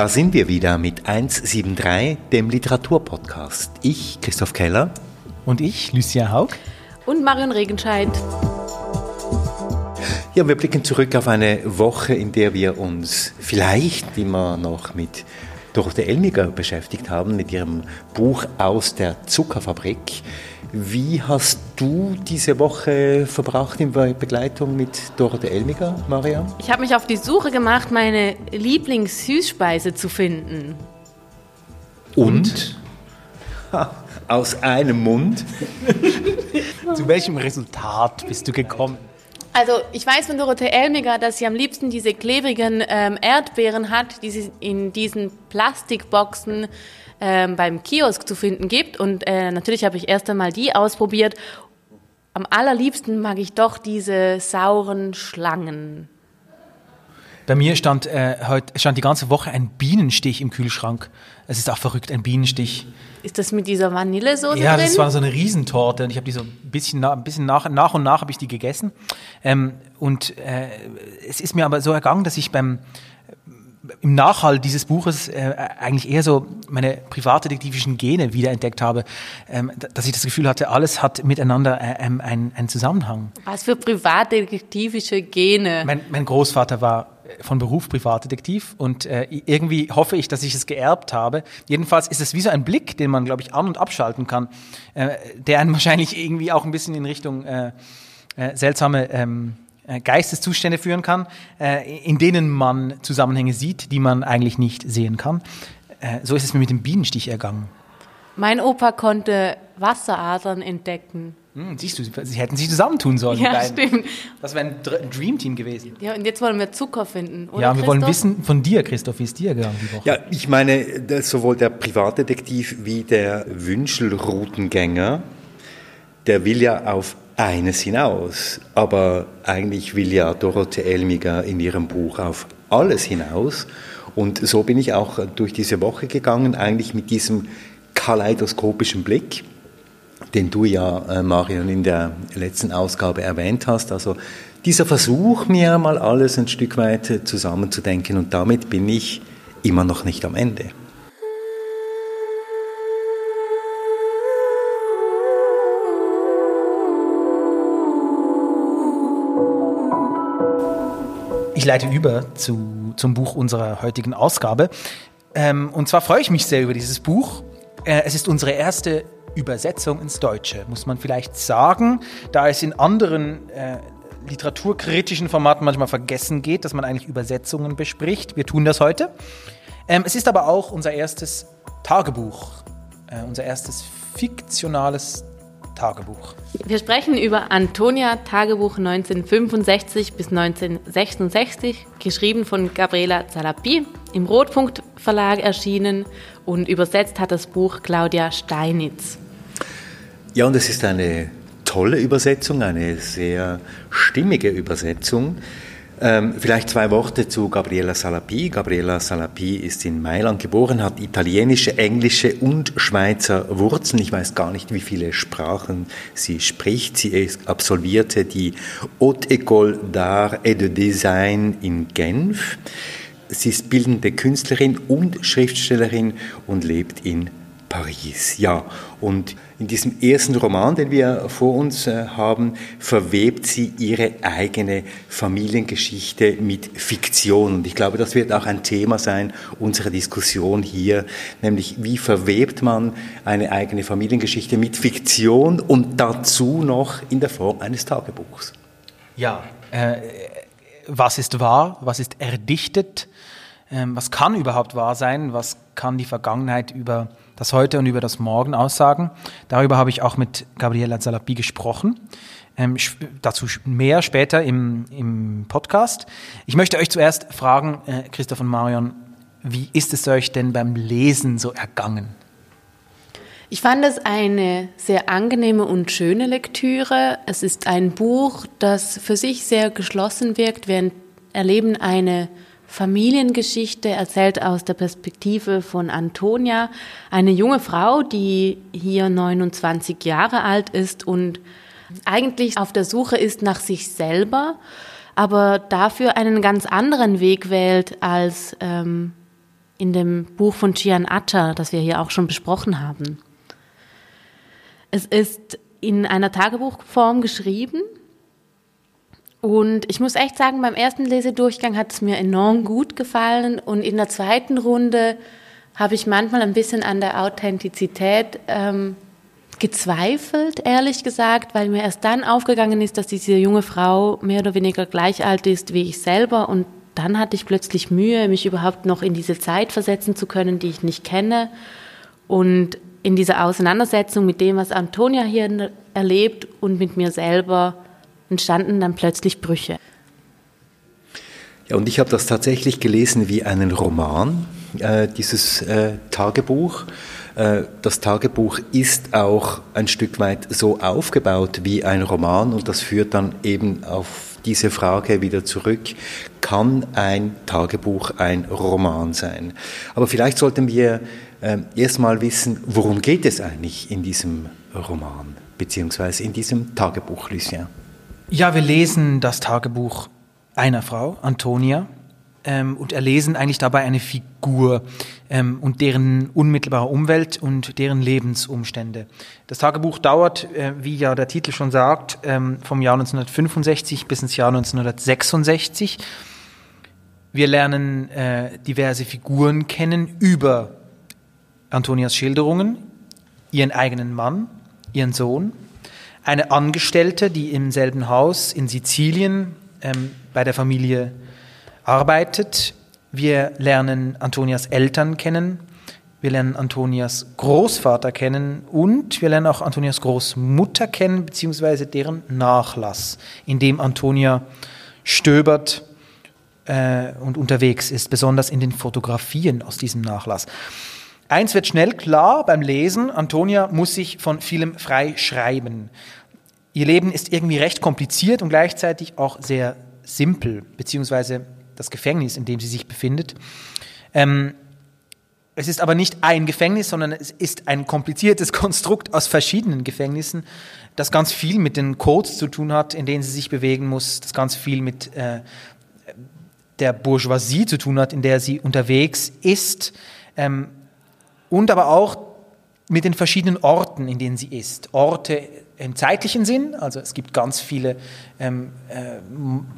Da sind wir wieder mit 173, dem Literaturpodcast. Ich, Christoph Keller. Und ich, Lucia Haug. Und Marion Regenscheid. Ja, wir blicken zurück auf eine Woche, in der wir uns vielleicht immer noch mit Dorothee Elmiger beschäftigt haben, mit ihrem Buch Aus der Zuckerfabrik. Wie hast du diese Woche verbracht in Begleitung mit Dorothee Elmiger, Maria? Ich habe mich auf die Suche gemacht, meine Lieblingssüßspeise zu finden. Und? Ha, aus einem Mund? zu welchem Resultat bist du gekommen? Also ich weiß von Dorothee Elmiger, dass sie am liebsten diese klebrigen ähm, Erdbeeren hat, die sie in diesen Plastikboxen ähm, beim Kiosk zu finden gibt. Und äh, natürlich habe ich erst einmal die ausprobiert. Am allerliebsten mag ich doch diese sauren Schlangen. Bei mir stand, äh, heute, stand die ganze Woche ein Bienenstich im Kühlschrank. Es ist auch verrückt, ein Bienenstich. Ist das mit dieser Vanillesoße Ja, drin? das war so eine Riesentorte und ich habe die so ein bisschen, ein bisschen nach, nach und nach habe ich die gegessen. Ähm, und äh, es ist mir aber so ergangen, dass ich beim im Nachhall dieses Buches äh, eigentlich eher so meine privatdetektivischen Gene wiederentdeckt habe, ähm, dass ich das Gefühl hatte, alles hat miteinander äh, ähm, einen, einen Zusammenhang. Was für privatdetektivische Gene? Mein, mein Großvater war von Beruf Privatdetektiv und äh, irgendwie hoffe ich, dass ich es geerbt habe. Jedenfalls ist es wie so ein Blick, den man, glaube ich, an- und abschalten kann, äh, der einen wahrscheinlich irgendwie auch ein bisschen in Richtung äh, äh, seltsame ähm, äh, Geisteszustände führen kann, äh, in denen man Zusammenhänge sieht, die man eigentlich nicht sehen kann. Äh, so ist es mir mit dem Bienenstich ergangen. Mein Opa konnte Wasseradern entdecken. Hm, siehst du, sie hätten sich zusammentun sollen. Ja, beiden. stimmt. Das wäre ein Dr- ein Dreamteam gewesen. Ja, und jetzt wollen wir Zucker finden, oder ja, wir wollen Christoph? wissen von dir, Christoph, wie es dir gegangen die Woche? Ja, ich meine, sowohl der Privatdetektiv wie der Wünschelroutengänger, der will ja auf eines hinaus. Aber eigentlich will ja Dorothee Elmiger in ihrem Buch auf alles hinaus. Und so bin ich auch durch diese Woche gegangen, eigentlich mit diesem kaleidoskopischen Blick, den du ja, äh, Marion, in der letzten Ausgabe erwähnt hast. Also dieser Versuch, mir mal alles ein Stück weit zusammenzudenken. Und damit bin ich immer noch nicht am Ende. Ich leite über zu, zum Buch unserer heutigen Ausgabe. Ähm, und zwar freue ich mich sehr über dieses Buch. Äh, es ist unsere erste Übersetzung ins Deutsche, muss man vielleicht sagen, da es in anderen äh, literaturkritischen Formaten manchmal vergessen geht, dass man eigentlich Übersetzungen bespricht. Wir tun das heute. Ähm, es ist aber auch unser erstes Tagebuch, äh, unser erstes fiktionales Tagebuch. Wir sprechen über Antonia, Tagebuch 1965 bis 1966, geschrieben von Gabriela Zalapi, im Rotpunkt Verlag erschienen und übersetzt hat das Buch Claudia Steinitz. Ja, und es ist eine tolle Übersetzung, eine sehr stimmige Übersetzung. Ähm, vielleicht zwei Worte zu Gabriela Salapi. Gabriela Salapi ist in Mailand geboren, hat italienische, englische und Schweizer Wurzeln. Ich weiß gar nicht, wie viele Sprachen sie spricht. Sie absolvierte die Haute École d'Art et de Design in Genf. Sie ist bildende Künstlerin und Schriftstellerin und lebt in Paris. Ja, und in diesem ersten Roman, den wir vor uns äh, haben, verwebt sie ihre eigene Familiengeschichte mit Fiktion. Und ich glaube, das wird auch ein Thema sein unserer Diskussion hier, nämlich wie verwebt man eine eigene Familiengeschichte mit Fiktion und dazu noch in der Form eines Tagebuchs. Ja, äh, was ist wahr, was ist erdichtet, ähm, was kann überhaupt wahr sein, was kann die Vergangenheit über das Heute und über das Morgen aussagen. Darüber habe ich auch mit Gabriela Zalapi gesprochen. Ähm, dazu mehr später im, im Podcast. Ich möchte euch zuerst fragen, äh, Christoph und Marion, wie ist es euch denn beim Lesen so ergangen? Ich fand es eine sehr angenehme und schöne Lektüre. Es ist ein Buch, das für sich sehr geschlossen wirkt. Wir erleben eine Familiengeschichte, erzählt aus der Perspektive von Antonia, eine junge Frau, die hier 29 Jahre alt ist und eigentlich auf der Suche ist nach sich selber, aber dafür einen ganz anderen Weg wählt als ähm, in dem Buch von Gian Atta, das wir hier auch schon besprochen haben. Es ist in einer Tagebuchform geschrieben und ich muss echt sagen, beim ersten Lesedurchgang hat es mir enorm gut gefallen und in der zweiten Runde habe ich manchmal ein bisschen an der Authentizität ähm, gezweifelt, ehrlich gesagt, weil mir erst dann aufgegangen ist, dass diese junge Frau mehr oder weniger gleich alt ist wie ich selber und dann hatte ich plötzlich Mühe, mich überhaupt noch in diese Zeit versetzen zu können, die ich nicht kenne. Und in dieser Auseinandersetzung mit dem, was Antonia hier erlebt und mit mir selber, entstanden dann plötzlich Brüche. Ja, und ich habe das tatsächlich gelesen wie einen Roman, äh, dieses äh, Tagebuch. Äh, das Tagebuch ist auch ein Stück weit so aufgebaut wie ein Roman und das führt dann eben auf diese Frage wieder zurück, kann ein Tagebuch ein Roman sein? Aber vielleicht sollten wir äh, erstmal wissen, worum geht es eigentlich in diesem Roman, beziehungsweise in diesem Tagebuch, Lucien? Ja, wir lesen das Tagebuch einer Frau, Antonia, ähm, und erlesen eigentlich dabei eine Figur ähm, und deren unmittelbare Umwelt und deren Lebensumstände. Das Tagebuch dauert, äh, wie ja der Titel schon sagt, ähm, vom Jahr 1965 bis ins Jahr 1966. Wir lernen äh, diverse Figuren kennen über Antonias Schilderungen, ihren eigenen Mann, ihren Sohn, eine Angestellte, die im selben Haus in Sizilien ähm, bei der Familie arbeitet. Wir lernen Antonias Eltern kennen. Wir lernen Antonias Großvater kennen und wir lernen auch Antonias Großmutter kennen, beziehungsweise deren Nachlass, in dem Antonia stöbert äh, und unterwegs ist, besonders in den Fotografien aus diesem Nachlass. Eins wird schnell klar beim Lesen, Antonia muss sich von vielem frei schreiben. Ihr Leben ist irgendwie recht kompliziert und gleichzeitig auch sehr simpel, beziehungsweise das Gefängnis, in dem sie sich befindet. Ähm, es ist aber nicht ein Gefängnis, sondern es ist ein kompliziertes Konstrukt aus verschiedenen Gefängnissen, das ganz viel mit den Codes zu tun hat, in denen sie sich bewegen muss, das ganz viel mit äh, der Bourgeoisie zu tun hat, in der sie unterwegs ist, ähm, und aber auch mit den verschiedenen Orten, in denen sie ist. Orte im zeitlichen Sinn, also es gibt ganz viele, ähm, äh,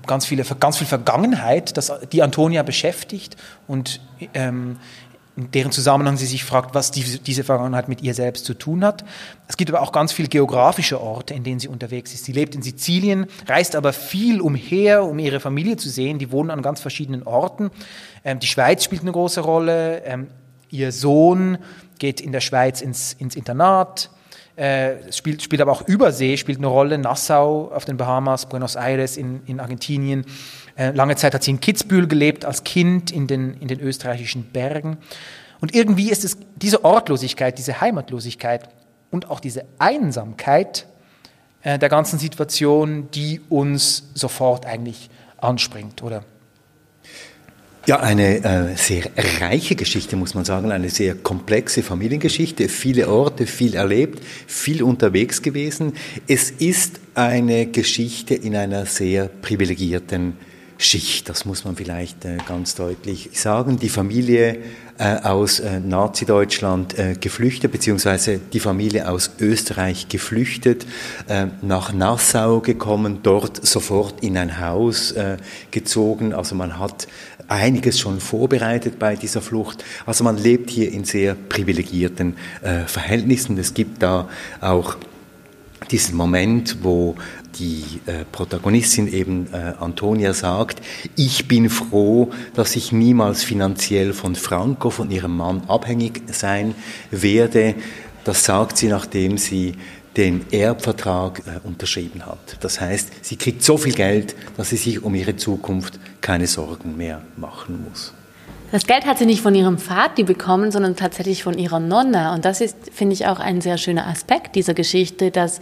ganz viele, ganz viel Vergangenheit, das die Antonia beschäftigt und ähm, in deren Zusammenhang sie sich fragt, was die, diese Vergangenheit mit ihr selbst zu tun hat. Es gibt aber auch ganz viele geografische Orte, in denen sie unterwegs ist. Sie lebt in Sizilien, reist aber viel umher, um ihre Familie zu sehen. Die wohnen an ganz verschiedenen Orten. Ähm, die Schweiz spielt eine große Rolle. Ähm, ihr Sohn geht in der Schweiz ins, ins Internat äh, spielt, spielt aber auch Übersee, spielt eine Rolle. Nassau auf den Bahamas, Buenos Aires in, in Argentinien. Äh, lange Zeit hat sie in Kitzbühel gelebt, als Kind in den, in den österreichischen Bergen. Und irgendwie ist es diese Ortlosigkeit, diese Heimatlosigkeit und auch diese Einsamkeit äh, der ganzen Situation, die uns sofort eigentlich anspringt, oder? Ja, eine äh, sehr reiche Geschichte, muss man sagen, eine sehr komplexe Familiengeschichte, viele Orte, viel erlebt, viel unterwegs gewesen. Es ist eine Geschichte in einer sehr privilegierten Schicht, das muss man vielleicht äh, ganz deutlich sagen. Die Familie äh, aus äh, Nazi-Deutschland äh, geflüchtet, beziehungsweise die Familie aus Österreich geflüchtet, äh, nach Nassau gekommen, dort sofort in ein Haus äh, gezogen. Also man hat einiges schon vorbereitet bei dieser Flucht. Also man lebt hier in sehr privilegierten äh, Verhältnissen. Es gibt da auch diesen Moment, wo die äh, Protagonistin eben äh, Antonia sagt, ich bin froh, dass ich niemals finanziell von Franco, von ihrem Mann abhängig sein werde. Das sagt sie, nachdem sie den Erbvertrag äh, unterschrieben hat. Das heißt, sie kriegt so viel Geld, dass sie sich um ihre Zukunft keine Sorgen mehr machen muss. Das Geld hat sie nicht von ihrem Vati bekommen, sondern tatsächlich von ihrer Nonna. Und das ist, finde ich, auch ein sehr schöner Aspekt dieser Geschichte, dass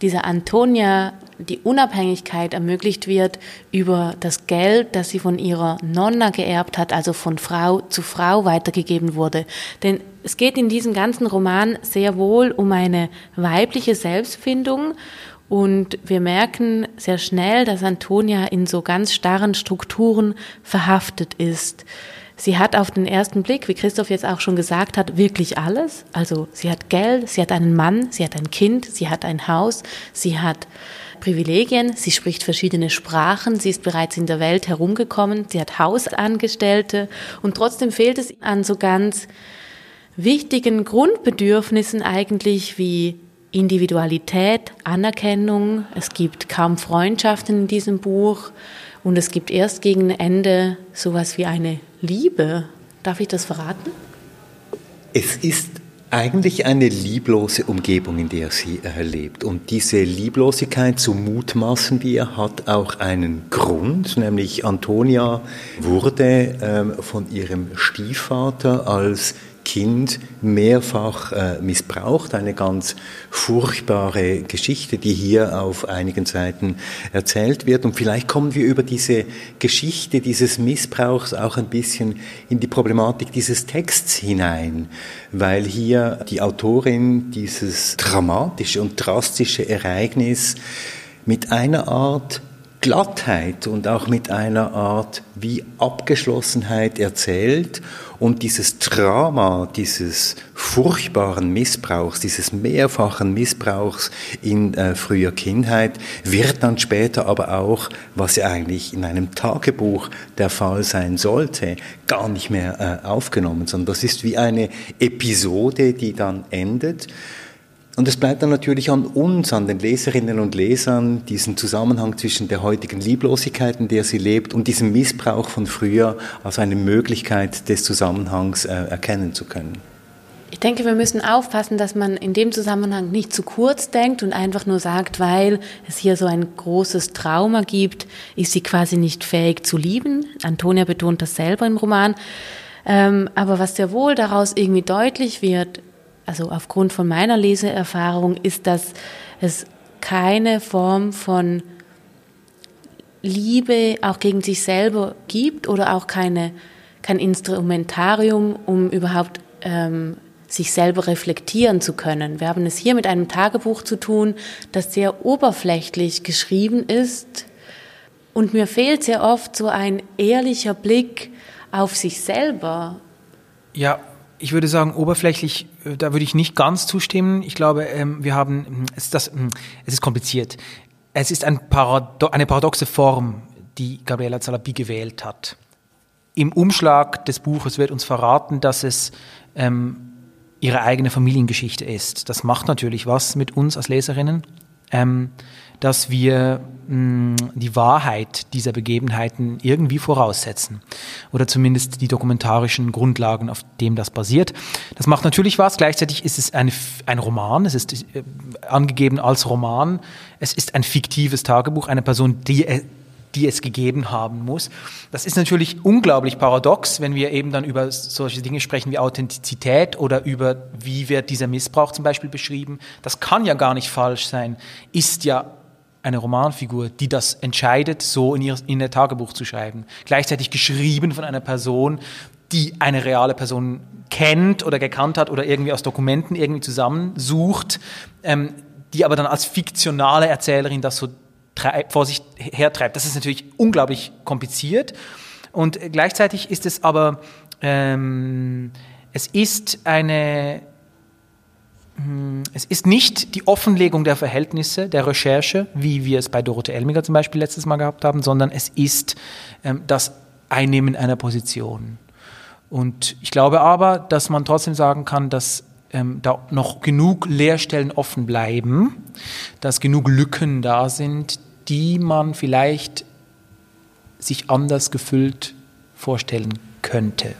dieser Antonia die Unabhängigkeit ermöglicht wird über das Geld, das sie von ihrer Nonna geerbt hat, also von Frau zu Frau weitergegeben wurde. Denn es geht in diesem ganzen Roman sehr wohl um eine weibliche Selbstfindung und wir merken sehr schnell, dass Antonia in so ganz starren Strukturen verhaftet ist. Sie hat auf den ersten Blick, wie Christoph jetzt auch schon gesagt hat, wirklich alles. Also sie hat Geld, sie hat einen Mann, sie hat ein Kind, sie hat ein Haus, sie hat Privilegien, sie spricht verschiedene Sprachen, sie ist bereits in der Welt herumgekommen, sie hat Hausangestellte und trotzdem fehlt es an so ganz wichtigen Grundbedürfnissen eigentlich wie Individualität, Anerkennung. Es gibt kaum Freundschaften in diesem Buch und es gibt erst gegen Ende sowas wie eine Liebe. Darf ich das verraten? Es ist eigentlich eine lieblose Umgebung, in der sie erlebt. Und diese Lieblosigkeit, so mutmaßen wir, hat auch einen Grund, nämlich Antonia wurde ähm, von ihrem Stiefvater als Kind mehrfach äh, missbraucht. Eine ganz furchtbare Geschichte, die hier auf einigen Seiten erzählt wird. Und vielleicht kommen wir über diese Geschichte dieses Missbrauchs auch ein bisschen in die Problematik dieses Texts hinein, weil hier die Autorin dieses dramatische und drastische Ereignis mit einer Art Glattheit und auch mit einer Art wie Abgeschlossenheit erzählt und dieses Drama dieses furchtbaren Missbrauchs, dieses mehrfachen Missbrauchs in äh, früher Kindheit wird dann später aber auch, was ja eigentlich in einem Tagebuch der Fall sein sollte, gar nicht mehr äh, aufgenommen, sondern das ist wie eine Episode, die dann endet. Und es bleibt dann natürlich an uns, an den Leserinnen und Lesern, diesen Zusammenhang zwischen der heutigen Lieblosigkeit, in der sie lebt, und diesem Missbrauch von früher als eine Möglichkeit des Zusammenhangs äh, erkennen zu können. Ich denke, wir müssen aufpassen, dass man in dem Zusammenhang nicht zu kurz denkt und einfach nur sagt, weil es hier so ein großes Trauma gibt, ist sie quasi nicht fähig zu lieben. Antonia betont das selber im Roman. Ähm, aber was sehr wohl daraus irgendwie deutlich wird, also aufgrund von meiner Leseerfahrung, ist, dass es keine Form von Liebe auch gegen sich selber gibt oder auch keine, kein Instrumentarium, um überhaupt ähm, sich selber reflektieren zu können. Wir haben es hier mit einem Tagebuch zu tun, das sehr oberflächlich geschrieben ist. Und mir fehlt sehr oft so ein ehrlicher Blick auf sich selber. Ja, ich würde sagen, oberflächlich, da würde ich nicht ganz zustimmen. Ich glaube, ähm, wir haben, es ist, das, hm, es ist kompliziert. Es ist ein Parado eine paradoxe Form, die Gabriela Zalabi gewählt hat. Im Umschlag des Buches wird uns verraten, dass es ähm, ihre eigene Familiengeschichte ist. Das macht natürlich was mit uns als Leserinnen. Ähm, dass wir mh, die Wahrheit dieser Begebenheiten irgendwie voraussetzen oder zumindest die dokumentarischen Grundlagen, auf dem das basiert. Das macht natürlich was. Gleichzeitig ist es eine, ein Roman, es ist äh, angegeben als Roman. Es ist ein fiktives Tagebuch einer Person, die äh, die es gegeben haben muss. Das ist natürlich unglaublich paradox, wenn wir eben dann über solche Dinge sprechen wie Authentizität oder über wie wird dieser Missbrauch zum Beispiel beschrieben. Das kann ja gar nicht falsch sein, ist ja eine Romanfigur, die das entscheidet, so in ihr, in ihr Tagebuch zu schreiben. Gleichzeitig geschrieben von einer Person, die eine reale Person kennt oder gekannt hat oder irgendwie aus Dokumenten irgendwie zusammensucht, ähm, die aber dann als fiktionale Erzählerin das so vor sich hertreibt. Das ist natürlich unglaublich kompliziert und gleichzeitig ist es aber, ähm, es ist eine es ist nicht die Offenlegung der Verhältnisse, der Recherche, wie wir es bei Dorothee Elmiger zum Beispiel letztes Mal gehabt haben, sondern es ist ähm, das Einnehmen einer Position. Und ich glaube aber, dass man trotzdem sagen kann, dass ähm, da noch genug Leerstellen offen bleiben, dass genug Lücken da sind, die man vielleicht sich anders gefüllt vorstellen könnte.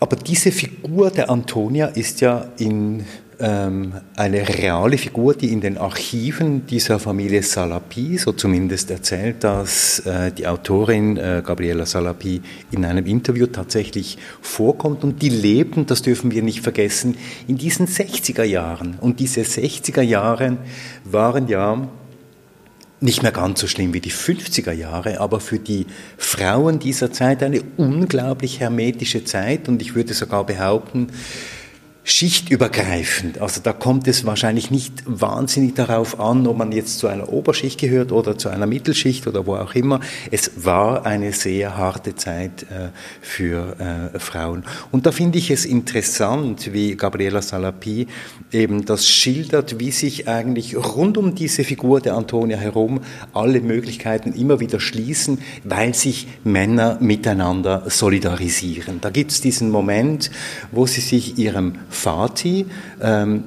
Aber diese Figur der Antonia ist ja in ähm, eine reale Figur, die in den Archiven dieser Familie Salapi, so zumindest erzählt das äh, die Autorin äh, Gabriela Salapi in einem Interview tatsächlich vorkommt. Und die lebten, das dürfen wir nicht vergessen, in diesen 60er Jahren. Und diese 60er Jahre waren ja nicht mehr ganz so schlimm wie die 50er Jahre, aber für die Frauen dieser Zeit eine unglaublich hermetische Zeit. Und ich würde sogar behaupten, schichtübergreifend. Also da kommt es wahrscheinlich nicht wahnsinnig darauf an, ob man jetzt zu einer Oberschicht gehört oder zu einer Mittelschicht oder wo auch immer. Es war eine sehr harte Zeit äh, für äh, Frauen. Und da finde ich es interessant, wie Gabriela Salapi eben das schildert, wie sich eigentlich rund um diese Figur der Antonia herum alle Möglichkeiten immer wieder schließen, weil sich Männer miteinander solidarisieren. Da gibt es diesen Moment, wo sie sich ihrem Vati ähm,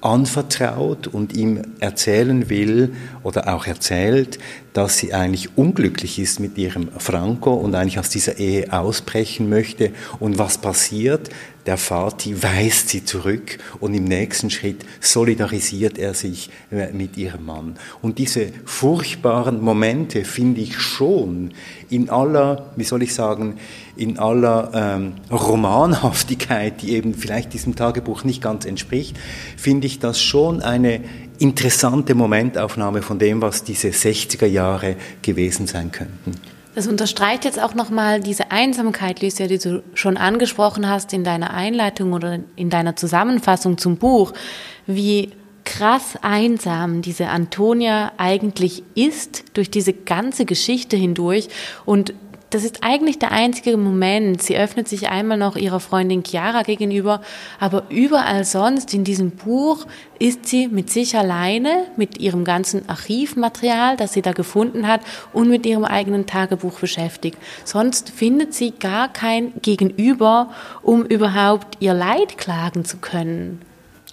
anvertraut und ihm erzählen will oder auch erzählt, dass sie eigentlich unglücklich ist mit ihrem Franco und eigentlich aus dieser Ehe ausbrechen möchte. Und was passiert? Der Vati weist sie zurück und im nächsten Schritt solidarisiert er sich äh, mit ihrem Mann. Und diese furchtbaren Momente finde ich schon in aller, wie soll ich sagen, in aller ähm, Romanhaftigkeit, die eben vielleicht diesem Tagebuch nicht ganz entspricht, finde ich das schon eine interessante Momentaufnahme von dem, was diese 60er Jahre gewesen sein könnten. Das unterstreicht jetzt auch nochmal diese Einsamkeit, Lucia, die du schon angesprochen hast in deiner Einleitung oder in deiner Zusammenfassung zum Buch, wie krass einsam diese Antonia eigentlich ist durch diese ganze Geschichte hindurch und das ist eigentlich der einzige Moment. Sie öffnet sich einmal noch ihrer Freundin Chiara gegenüber, aber überall sonst in diesem Buch ist sie mit sich alleine, mit ihrem ganzen Archivmaterial, das sie da gefunden hat und mit ihrem eigenen Tagebuch beschäftigt. Sonst findet sie gar kein Gegenüber, um überhaupt ihr Leid klagen zu können.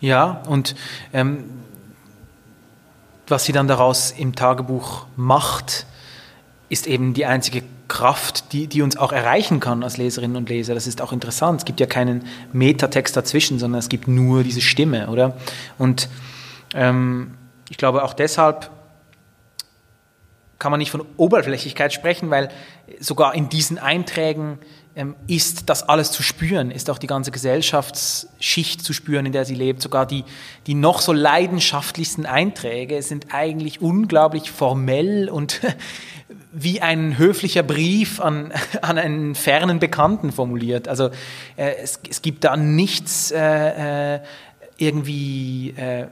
Ja, und ähm, was sie dann daraus im Tagebuch macht, ist eben die einzige Kraft, die, die uns auch erreichen kann als Leserinnen und Leser. Das ist auch interessant. Es gibt ja keinen Metatext dazwischen, sondern es gibt nur diese Stimme, oder? Und ähm, ich glaube auch deshalb kann man nicht von Oberflächlichkeit sprechen, weil sogar in diesen Einträgen ähm, ist das alles zu spüren, ist auch die ganze Gesellschaftsschicht zu spüren, in der sie lebt. Sogar die, die noch so leidenschaftlichsten Einträge sind eigentlich unglaublich formell und wie ein höflicher Brief an, an einen fernen Bekannten formuliert. Also äh, es, es gibt da nichts äh, äh irgendwie äh,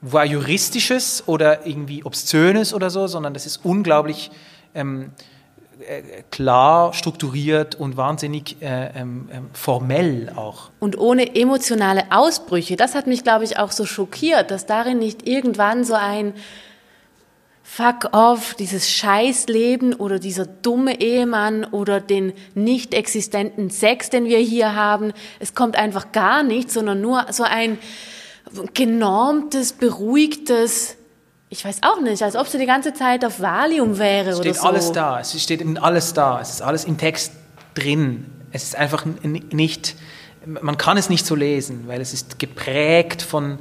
voyeuristisches oder irgendwie obszönes oder so, sondern das ist unglaublich ähm, äh, klar strukturiert und wahnsinnig äh, ähm, ähm, formell auch. Und ohne emotionale Ausbrüche. Das hat mich, glaube ich, auch so schockiert, dass darin nicht irgendwann so ein Fuck off, dieses Scheißleben oder dieser dumme Ehemann oder den nicht existenten Sex, den wir hier haben. Es kommt einfach gar nichts, sondern nur so ein genormtes, beruhigtes, ich weiß auch nicht, als ob sie die ganze Zeit auf Valium wäre es oder so. Es steht alles da, es steht eben alles da, es ist alles im Text drin. Es ist einfach nicht, man kann es nicht so lesen, weil es ist geprägt von,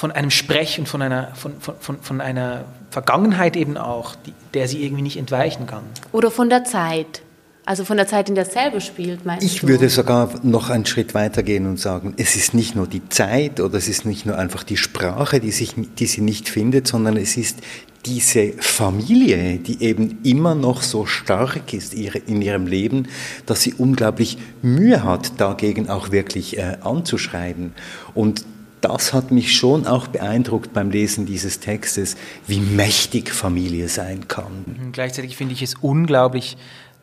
von einem Sprech und von einer, von, von, von, von einer Vergangenheit eben auch, die, der sie irgendwie nicht entweichen kann. Oder von der Zeit. Also von der Zeit, in der es selber spielt, meinst ich du? Ich würde sogar noch einen Schritt weiter gehen und sagen, es ist nicht nur die Zeit oder es ist nicht nur einfach die Sprache, die, sich, die sie nicht findet, sondern es ist diese Familie, die eben immer noch so stark ist in ihrem Leben, dass sie unglaublich Mühe hat, dagegen auch wirklich äh, anzuschreiben. Und das hat mich schon auch beeindruckt beim Lesen dieses Textes, wie mächtig Familie sein kann. Gleichzeitig finde ich es unglaublich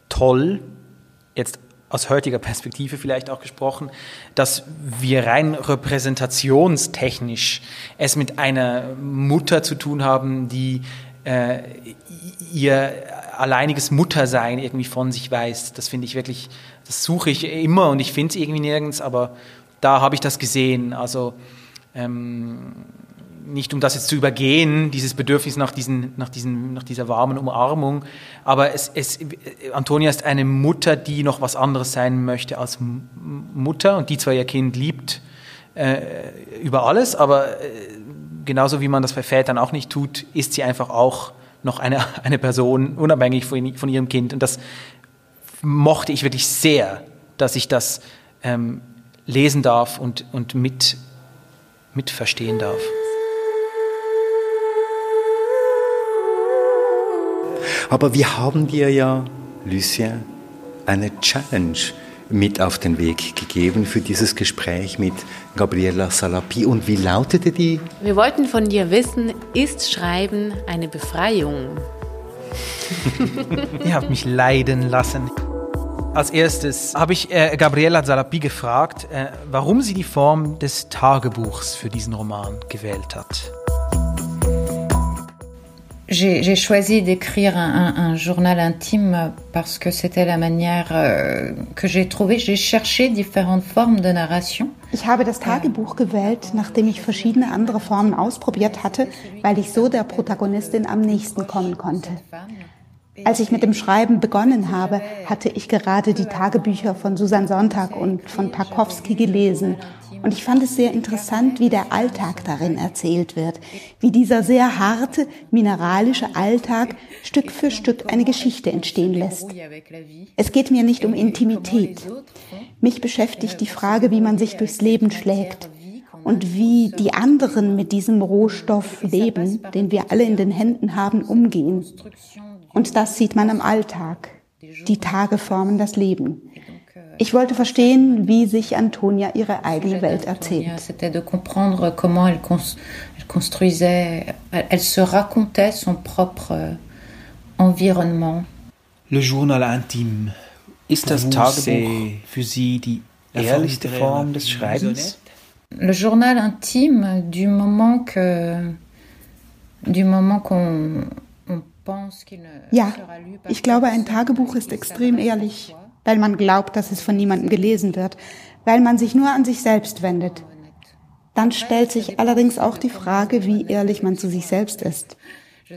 toll, jetzt aus heutiger Perspektive vielleicht auch gesprochen, dass wir rein repräsentationstechnisch es mit einer Mutter zu tun haben, die äh, ihr alleiniges Muttersein irgendwie von sich weiß. Das finde ich wirklich, das suche ich immer und ich finde es irgendwie nirgends, aber da habe ich das gesehen. Also ähm, nicht um das jetzt zu übergehen, dieses Bedürfnis nach, diesen, nach, diesen, nach dieser warmen Umarmung, aber es, es, Antonia ist eine Mutter, die noch was anderes sein möchte als Mutter und die zwar ihr Kind liebt äh, über alles, aber äh, genauso wie man das bei Vätern auch nicht tut, ist sie einfach auch noch eine, eine Person, unabhängig von, von ihrem Kind. Und das mochte ich wirklich sehr, dass ich das ähm, lesen darf und, und mit, mit verstehen darf. Aber wir haben dir ja, Lucien, eine Challenge mit auf den Weg gegeben für dieses Gespräch mit Gabriela Salapi. Und wie lautete die? Wir wollten von dir wissen, ist Schreiben eine Befreiung? Ihr habt mich leiden lassen. Als erstes habe ich äh, Gabriela Salapi gefragt, äh, warum sie die Form des Tagebuchs für diesen Roman gewählt hat. J'ai choisi d'écrire un, un, journal intime parce que c'était la manière euh, que j'ai trouvé. J'ai cherché différentes formes de narration. Ich habe das Tagebuch gewählt, nachdem ich verschiedene andere Formen ausprobiert hatte, weil ich so der Protagonistin am nächsten kommen konnte. Als ich mit dem Schreiben begonnen habe, hatte ich gerade die Tagebücher von Susan Sonntag und von Tarkowski gelesen. Und ich fand es sehr interessant, wie der Alltag darin erzählt wird, wie dieser sehr harte, mineralische Alltag Stück für Stück eine Geschichte entstehen lässt. Es geht mir nicht um Intimität. Mich beschäftigt die Frage, wie man sich durchs Leben schlägt und wie die anderen mit diesem Rohstoff leben, den wir alle in den Händen haben, umgehen. Und das sieht man im Alltag. Die Tage formen das Leben. Ich wollte verstehen, wie sich Antonia ihre eigene Welt erzählt. C'était de comprendre comment elle, construisait, elle se racontait son propre environnement. Le journal intime. Ist das Tagebuch für Sie die ehrlichste Form des Schreibens? Le journal intime, du moment que, du moment qu'on ja, ich glaube, ein Tagebuch ist extrem ehrlich, weil man glaubt, dass es von niemandem gelesen wird, weil man sich nur an sich selbst wendet. Dann stellt sich allerdings auch die Frage, wie ehrlich man zu sich selbst ist.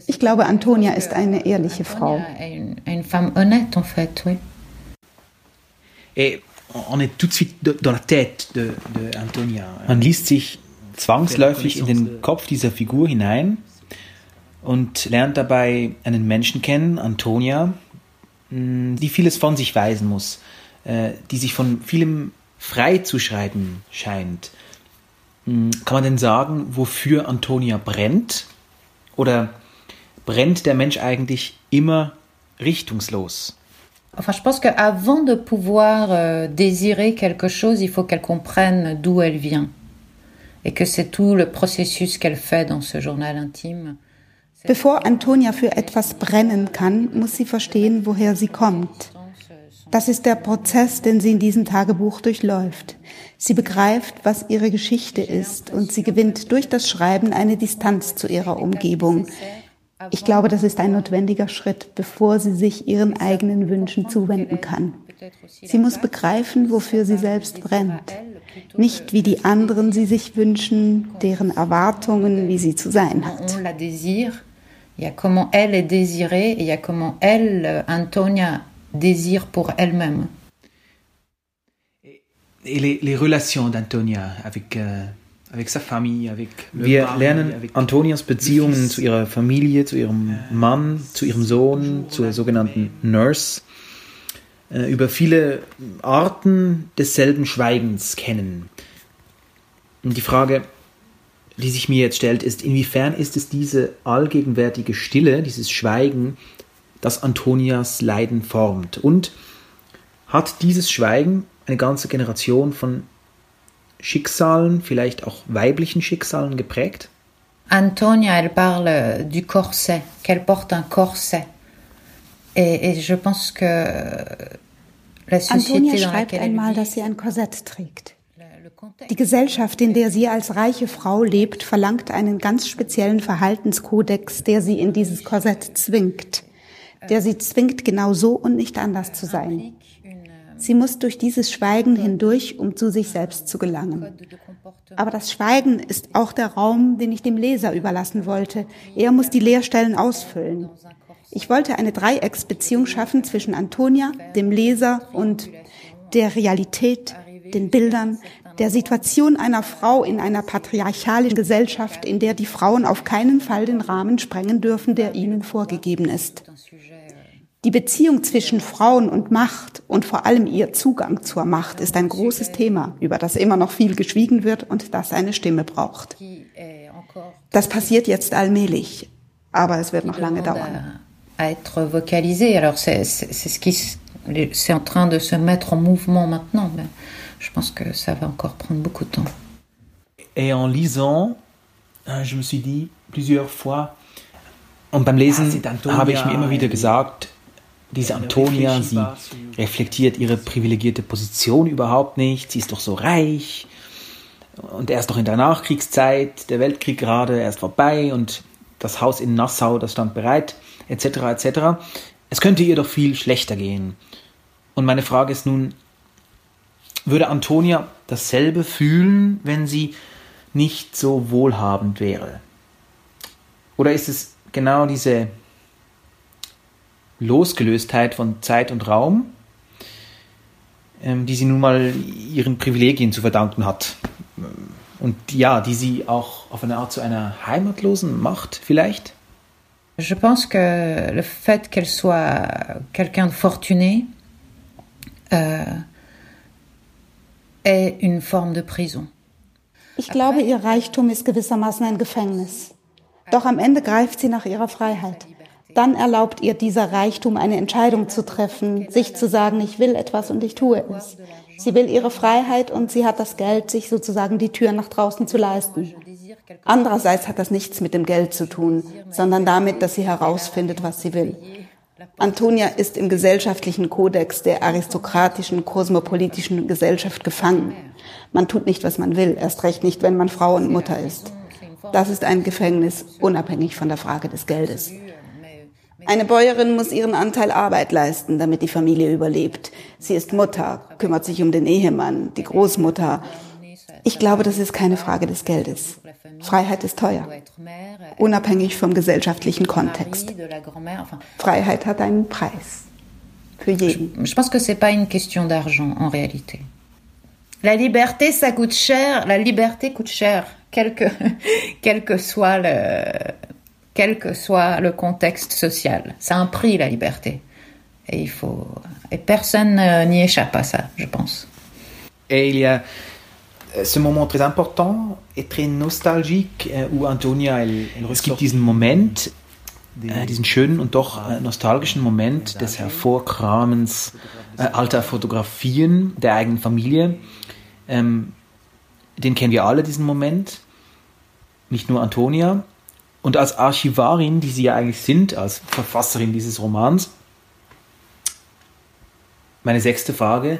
Ich glaube, Antonia ist eine ehrliche Frau. On est tout de suite dans la tête de, de Antonia. Man liest sich zwangsläufig in den Kopf dieser Figur hinein und lernt dabei einen Menschen kennen, Antonia, mm, die vieles von sich weisen muss, äh, die sich von vielem frei zu schreiben scheint. Mm, kann man denn sagen, wofür Antonia brennt? Oder brennt der Mensch eigentlich immer richtungslos? Enfin, je pense qu'avant de pouvoir euh, désirer quelque chose, il faut qu'elle comprenne d'où elle vient. Et que c'est tout le processus qu'elle fait dans ce journal intime. Bevor Antonia für etwas brennen kann, muss sie verstehen, woher sie kommt. Das ist der Prozess, den sie in diesem Tagebuch durchläuft. Sie begreift, was ihre Geschichte ist und sie gewinnt durch das Schreiben eine Distanz zu ihrer Umgebung. Ich glaube, das ist ein notwendiger Schritt, bevor sie sich ihren eigenen Wünschen zuwenden kann. Sie muss begreifen, wofür sie selbst brennt. Nicht wie die anderen sie sich wünschen, deren Erwartungen, wie sie zu sein hat. Il y a comment elle est désirée et il y a comment elle, euh, Antonia, désire pour elle-même. Et les, les relations d'Antonia avec, euh, avec sa Familie, avec Wir Mari, lernen avec Antonias Beziehungen zu ihrer Familie, zu ihrem Mann, zu ihrem Sohn, zur sogenannten Nurse, äh, über viele Arten desselben Schweigens kennen. Und die Frage, die sich mir jetzt stellt, ist, inwiefern ist es diese allgegenwärtige Stille, dieses Schweigen, das Antonias Leiden formt? Und hat dieses Schweigen eine ganze Generation von Schicksalen, vielleicht auch weiblichen Schicksalen geprägt? Antonia, elle parle du corset, qu'elle porte un corset. Et, et je pense que la société Antonia schreibt einmal, dass sie ein Korsett trägt. Die Gesellschaft, in der sie als reiche Frau lebt, verlangt einen ganz speziellen Verhaltenskodex, der sie in dieses Korsett zwingt, der sie zwingt, genau so und nicht anders zu sein. Sie muss durch dieses Schweigen hindurch, um zu sich selbst zu gelangen. Aber das Schweigen ist auch der Raum, den ich dem Leser überlassen wollte. Er muss die Leerstellen ausfüllen. Ich wollte eine Dreiecksbeziehung schaffen zwischen Antonia, dem Leser und der Realität, den Bildern, der Situation einer Frau in einer patriarchalischen Gesellschaft, in der die Frauen auf keinen Fall den Rahmen sprengen dürfen, der ihnen vorgegeben ist. Die Beziehung zwischen Frauen und Macht und vor allem ihr Zugang zur Macht ist ein großes Thema, über das immer noch viel geschwiegen wird und das eine Stimme braucht. Das passiert jetzt allmählich, aber es wird noch lange dauern. être vocalisé. Alors c'est ce qui c'est en train de se mettre en mouvement maintenant, je pense que ça va encore prendre beaucoup de temps. Et en lisant, euh, je me suis dit plusieurs fois, und beim Lesen ah, habe ich mir immer wieder gesagt, diese Antonia, sie reflektiert ihre privilegierte Position überhaupt nicht, sie ist doch so reich und er ist doch in der Nachkriegszeit, der Weltkrieg gerade erst vorbei und das Haus in Nassau, das stand bereit, etc. etc. Es könnte ihr doch viel schlechter gehen. Und meine Frage ist nun, würde Antonia dasselbe fühlen, wenn sie nicht so wohlhabend wäre? Oder ist es genau diese Losgelöstheit von Zeit und Raum, ähm, die sie nun mal ihren Privilegien zu verdanken hat? Und ja, die sie auch auf eine Art zu einer Heimatlosen macht, vielleicht? Je pense que le fait qu'elle soit quelqu'un de fortuné euh, est une forme de prison. Ich glaube, ihr Reichtum ist gewissermaßen ein Gefängnis. Doch am Ende greift sie nach ihrer Freiheit. Dann erlaubt ihr dieser Reichtum eine Entscheidung zu treffen, sich zu sagen, ich will etwas und ich tue es. Sie will ihre Freiheit und sie hat das Geld, sich sozusagen die Tür nach draußen zu leisten. Andererseits hat das nichts mit dem Geld zu tun, sondern damit, dass sie herausfindet, was sie will. Antonia ist im gesellschaftlichen Kodex der aristokratischen, kosmopolitischen Gesellschaft gefangen. Man tut nicht, was man will, erst recht nicht, wenn man Frau und Mutter ist. Das ist ein Gefängnis, unabhängig von der Frage des Geldes. Eine Bäuerin muss ihren Anteil Arbeit leisten, damit die Familie überlebt. Sie ist Mutter, kümmert sich um den Ehemann, die Großmutter. Ich glaube, das ist keine Frage des Geldes. Freiheit ist teuer, unabhängig vom gesellschaftlichen Kontext. Freiheit hat einen Preis. Für jeden. Je pense que c'est pas une question d'argent en réalité. La liberté, ça coûte cher. La liberté coûte cher, quel que, quel que soit le, quel que soit le contexte social. C'est un prix, la liberté. Et il faut, et personne n'y échappe à ça, je pense. Et il y a euh, ce Moment très important et très nostalgique, äh, où Antonia, elle, elle es gibt diesen Moment, äh, diesen schönen und doch äh, nostalgischen Moment des Hervorkramens äh, alter Fotografien der eigenen Familie. Ähm, den kennen wir alle, diesen Moment. Nicht nur Antonia. Und als Archivarin, die sie ja eigentlich sind, als Verfasserin dieses Romans, meine sechste Frage,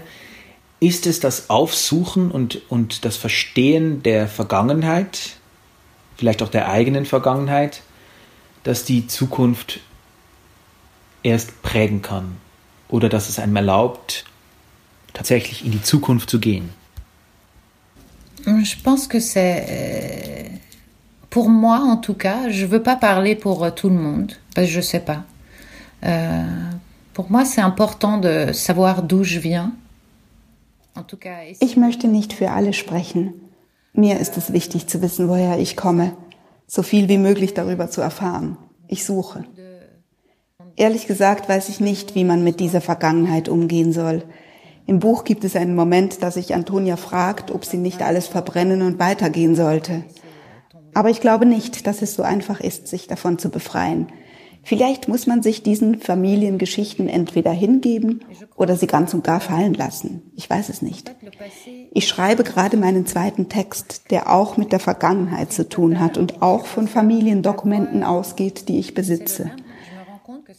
ist es das Aufsuchen und, und das Verstehen der Vergangenheit, vielleicht auch der eigenen Vergangenheit, das die Zukunft erst prägen kann oder dass es einem erlaubt, tatsächlich in die Zukunft zu gehen? Je pense que c'est Pour moi, en tout cas, je ne veux pas parler pour euh, tout le monde, parce que je ne sais pas. Euh, pour moi, c'est important de savoir d'où je viens. Ich möchte nicht für alle sprechen. Mir ist es wichtig zu wissen, woher ich komme, so viel wie möglich darüber zu erfahren. Ich suche. Ehrlich gesagt weiß ich nicht, wie man mit dieser Vergangenheit umgehen soll. Im Buch gibt es einen Moment, dass sich Antonia fragt, ob sie nicht alles verbrennen und weitergehen sollte. Aber ich glaube nicht, dass es so einfach ist, sich davon zu befreien. Vielleicht muss man sich diesen Familiengeschichten entweder hingeben oder sie ganz und gar fallen lassen. Ich weiß es nicht. Ich schreibe gerade meinen zweiten Text, der auch mit der Vergangenheit zu tun hat und auch von Familiendokumenten ausgeht, die ich besitze.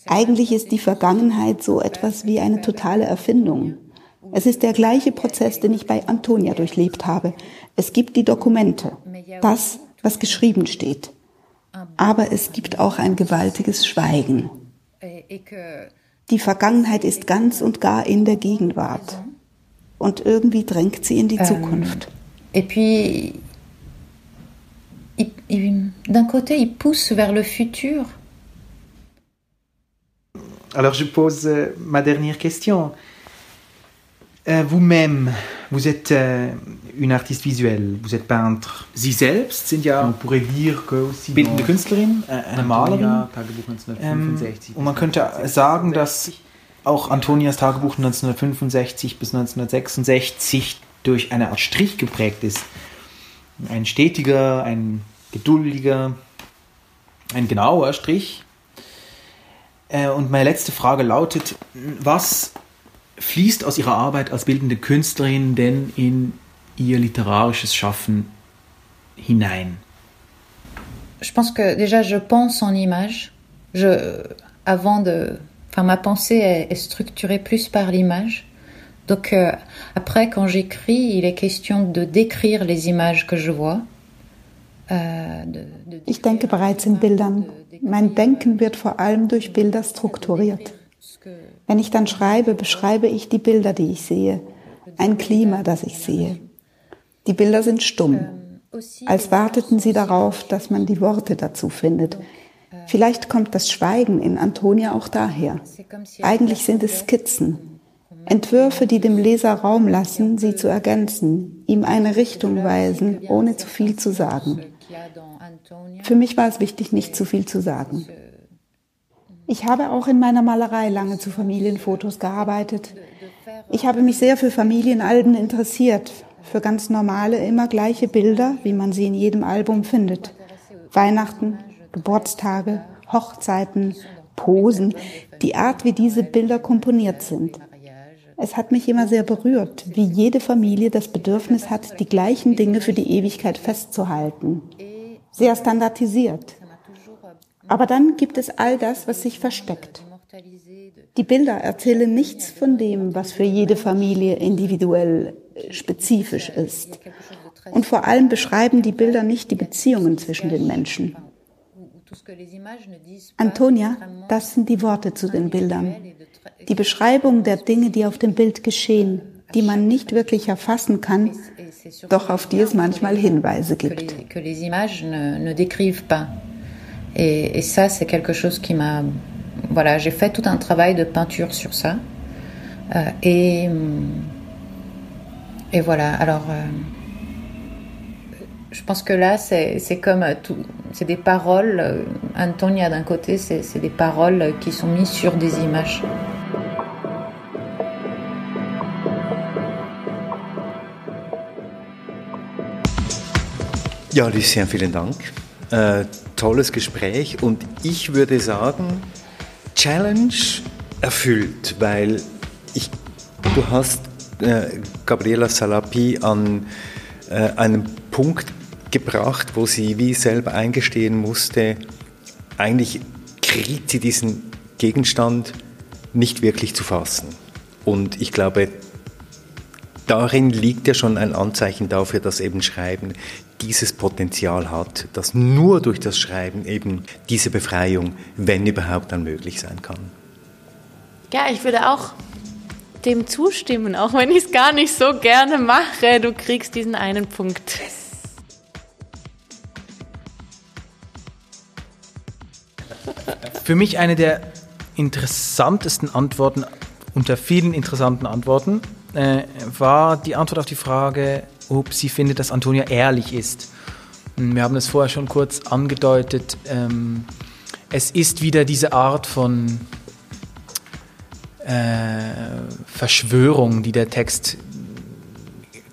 Eigentlich ist die Vergangenheit so etwas wie eine totale Erfindung. Es ist der gleiche Prozess, den ich bei Antonia durchlebt habe. Es gibt die Dokumente. Das, was geschrieben steht. Aber es gibt auch ein gewaltiges Schweigen. Die Vergangenheit ist ganz und gar in der Gegenwart. Und irgendwie drängt sie in die Zukunft. Et puis, d'un côté, il pousse vers le futur. Alors je pose euh, ma dernière question. Euh, Vous-même, vous êtes euh, une artiste visuelle, vous êtes peintre. Sie selbst sind ja on pourrait dire que aussi bildende Künstlerin, äh, eine Malerin. Ähm, und man könnte sagen, dass auch Antonias Tagebuch 1965 bis 1966 durch eine Art Strich geprägt ist. Ein stetiger, ein geduldiger, ein genauer Strich. Äh, und meine letzte Frage lautet, was fließt aus Ihrer Arbeit als bildende Künstlerin denn in Ihr literarisches Schaffen hinein? Je pense que déjà je pense en images. Je, avant de, enfin ma pensée est, est structurée plus par l'image. Donc euh, après, quand j'écris, il est question de décrire les images que je vois. Äh, ich denke bereits in Bildern. Mein Denken wird vor allem durch Bilder strukturiert. Wenn ich dann schreibe, beschreibe ich die Bilder, die ich sehe, ein Klima, das ich sehe. Die Bilder sind stumm, als warteten sie darauf, dass man die Worte dazu findet. Vielleicht kommt das Schweigen in Antonia auch daher. Eigentlich sind es Skizzen, Entwürfe, die dem Leser Raum lassen, sie zu ergänzen, ihm eine Richtung weisen, ohne zu viel zu sagen. Für mich war es wichtig, nicht zu viel zu sagen. Ich habe auch in meiner Malerei lange zu Familienfotos gearbeitet. Ich habe mich sehr für Familienalben interessiert, für ganz normale, immer gleiche Bilder, wie man sie in jedem Album findet. Weihnachten, Geburtstage, Hochzeiten, Posen, die Art, wie diese Bilder komponiert sind. Es hat mich immer sehr berührt, wie jede Familie das Bedürfnis hat, die gleichen Dinge für die Ewigkeit festzuhalten. Sehr standardisiert. Aber dann gibt es all das, was sich versteckt. Die Bilder erzählen nichts von dem, was für jede Familie individuell spezifisch ist. Und vor allem beschreiben die Bilder nicht die Beziehungen zwischen den Menschen. Antonia, das sind die Worte zu den Bildern. Die Beschreibung der Dinge, die auf dem Bild geschehen, die man nicht wirklich erfassen kann, doch auf die es manchmal Hinweise gibt. Et, et ça, c'est quelque chose qui m'a. Voilà, j'ai fait tout un travail de peinture sur ça. Euh, et, et voilà, alors. Euh, je pense que là, c'est comme tout. C'est des paroles. Euh, Antonia, d'un côté, c'est des paroles qui sont mises sur des images. Ja, Lucien, vielen Dank. Äh, tolles Gespräch und ich würde sagen, Challenge erfüllt, weil ich, du hast äh, Gabriela Salapi an äh, einem Punkt gebracht, wo sie wie selber eingestehen musste, eigentlich kriegt sie diesen Gegenstand nicht wirklich zu fassen. Und ich glaube, darin liegt ja schon ein Anzeichen dafür, dass eben Schreiben dieses Potenzial hat, dass nur durch das Schreiben eben diese Befreiung, wenn überhaupt, dann möglich sein kann. Ja, ich würde auch dem zustimmen, auch wenn ich es gar nicht so gerne mache. Du kriegst diesen einen Punkt. Für mich eine der interessantesten Antworten unter vielen interessanten Antworten äh, war die Antwort auf die Frage, ob sie findet, dass Antonia ehrlich ist. Wir haben es vorher schon kurz angedeutet. Ähm, es ist wieder diese Art von Verschwörung, die der Text,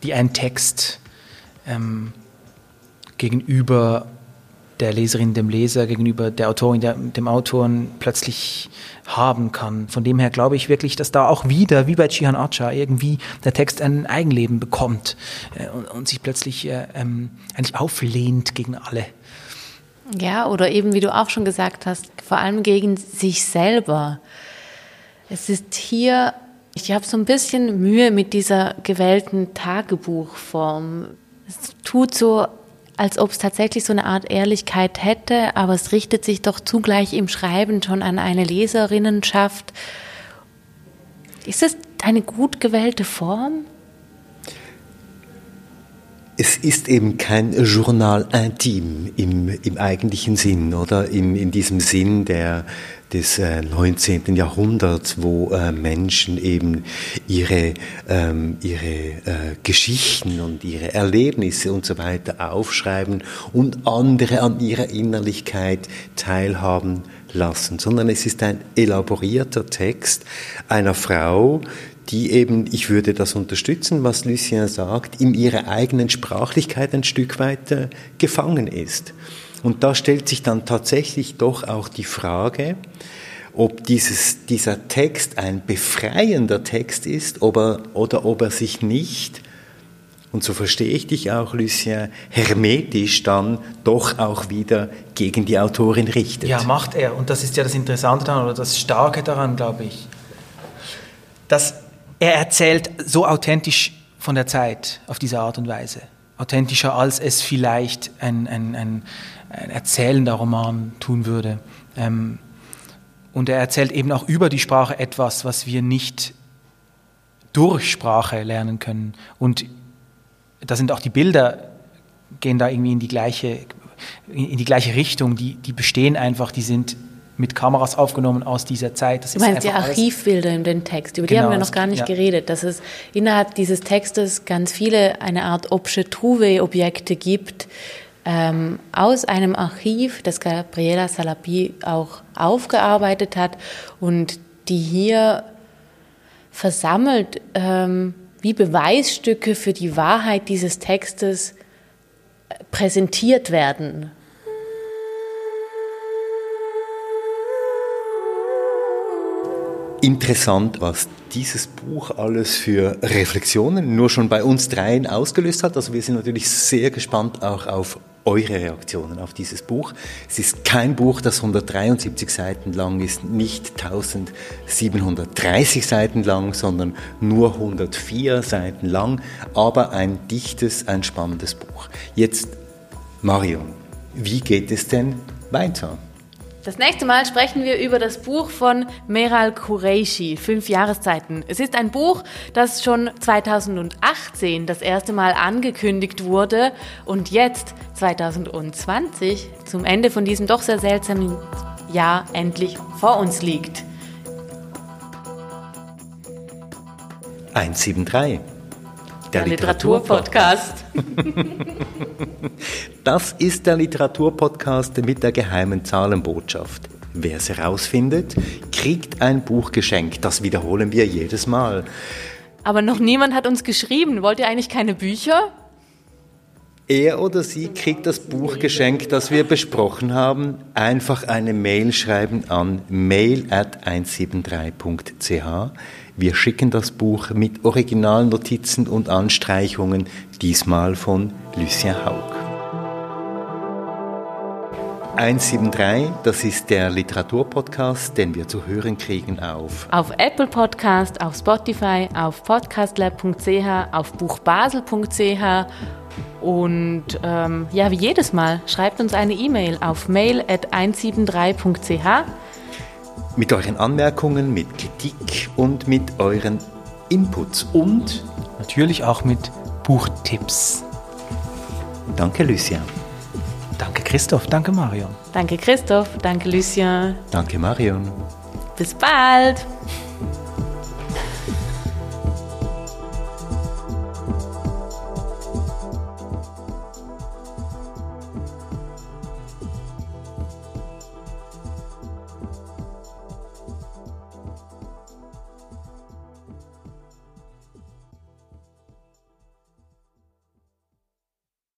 die ein Text ähm, gegenüber der Leserin, dem Leser, gegenüber der Autorin, der, dem Autoren plötzlich haben kann. Von dem her glaube ich wirklich, dass da auch wieder, wie bei Chihan Acha, irgendwie der Text ein Eigenleben bekommt äh, und, und, sich plötzlich äh, ähm, eigentlich auflehnt gegen alle. Ja, oder eben, wie du auch schon gesagt hast, vor allem gegen sich selber. Es ist hier, ich habe so ein bisschen Mühe mit dieser gewählten Tagebuchform. Es tut so, als ob es tatsächlich so eine Art Ehrlichkeit hätte, aber es richtet sich doch zugleich im Schreiben schon an eine Leserinnenschaft. Ist es eine gut gewählte Form? Es ist eben kein Journal intim im, im eigentlichen Sinn, oder? In, in diesem Sinn der, des äh, 19. Jahrhunderts, wo äh, Menschen eben ihre, ähm, ihre äh, Geschichten und ihre Erlebnisse und so weiter aufschreiben und andere an ihrer Innerlichkeit teilhaben lassen, sondern es ist ein elaborierter Text einer Frau, die eben, ich würde das unterstützen, was Lucien sagt, in ihrer eigenen Sprachlichkeit ein Stück weit gefangen ist. Und da stellt sich dann tatsächlich doch auch die Frage, ob dieses, dieser Text ein befreiender Text ist ob er, oder ob er sich nicht, und so verstehe ich dich auch, Lucien, hermetisch dann doch auch wieder gegen die Autorin richtet. Ja, macht er. Und das ist ja das Interessante daran oder das Starke daran, glaube ich. Dass er erzählt so authentisch von der Zeit auf diese Art und Weise. Authentischer, als es vielleicht ein, ein, ein, ein erzählender Roman tun würde. Ähm, und er erzählt eben auch über die Sprache etwas, was wir nicht durch Sprache lernen können. Und da sind auch die Bilder, gehen da irgendwie in die gleiche, in die gleiche Richtung. Die, die bestehen einfach, die sind mit Kameras aufgenommen aus dieser Zeit. Das du meinst die Archivbilder in dem Text, über genau, die haben wir noch gar nicht ja. geredet, dass es innerhalb dieses Textes ganz viele eine Art Objet Trouvé-Objekte gibt, ähm, aus einem Archiv, das Gabriela Salapi auch aufgearbeitet hat und die hier versammelt ähm, wie Beweisstücke für die Wahrheit dieses Textes präsentiert werden. Interessant, was dieses Buch alles für Reflexionen nur schon bei uns dreien ausgelöst hat. Also wir sind natürlich sehr gespannt auch auf eure Reaktionen auf dieses Buch. Es ist kein Buch, das 173 Seiten lang ist, nicht 1730 Seiten lang, sondern nur 104 Seiten lang, aber ein dichtes, ein spannendes Buch. Jetzt, Marion, wie geht es denn weiter? Das nächste Mal sprechen wir über das Buch von Meral Kureishi, Fünf Jahreszeiten. Es ist ein Buch, das schon 2018 das erste Mal angekündigt wurde und jetzt 2020 zum Ende von diesem doch sehr seltsamen Jahr endlich vor uns liegt. 173 der, der Literaturpodcast. das ist der Literaturpodcast mit der geheimen Zahlenbotschaft. Wer es herausfindet, kriegt ein Buch geschenkt. Das wiederholen wir jedes Mal. Aber noch niemand hat uns geschrieben. Wollt ihr eigentlich keine Bücher? Er oder sie kriegt das Buch geschenkt, das wir besprochen haben. Einfach eine Mail schreiben an mail at 173.ch. Wir schicken das Buch mit Originalnotizen und Anstreichungen, diesmal von Lucien Haug. 173, das ist der Literaturpodcast, den wir zu hören kriegen auf auf Apple Podcast, auf Spotify, auf podcastlab.ch, auf buchbasel.ch und ähm, ja, wie jedes Mal, schreibt uns eine E-Mail auf mail at 173.ch mit euren Anmerkungen, mit Kritik und mit euren Inputs und natürlich auch mit Buchtipps. Danke, Lucien. Danke, Christoph. Danke, Marion. Danke, Christoph. Danke, Lucien. Danke, Marion. Bis bald.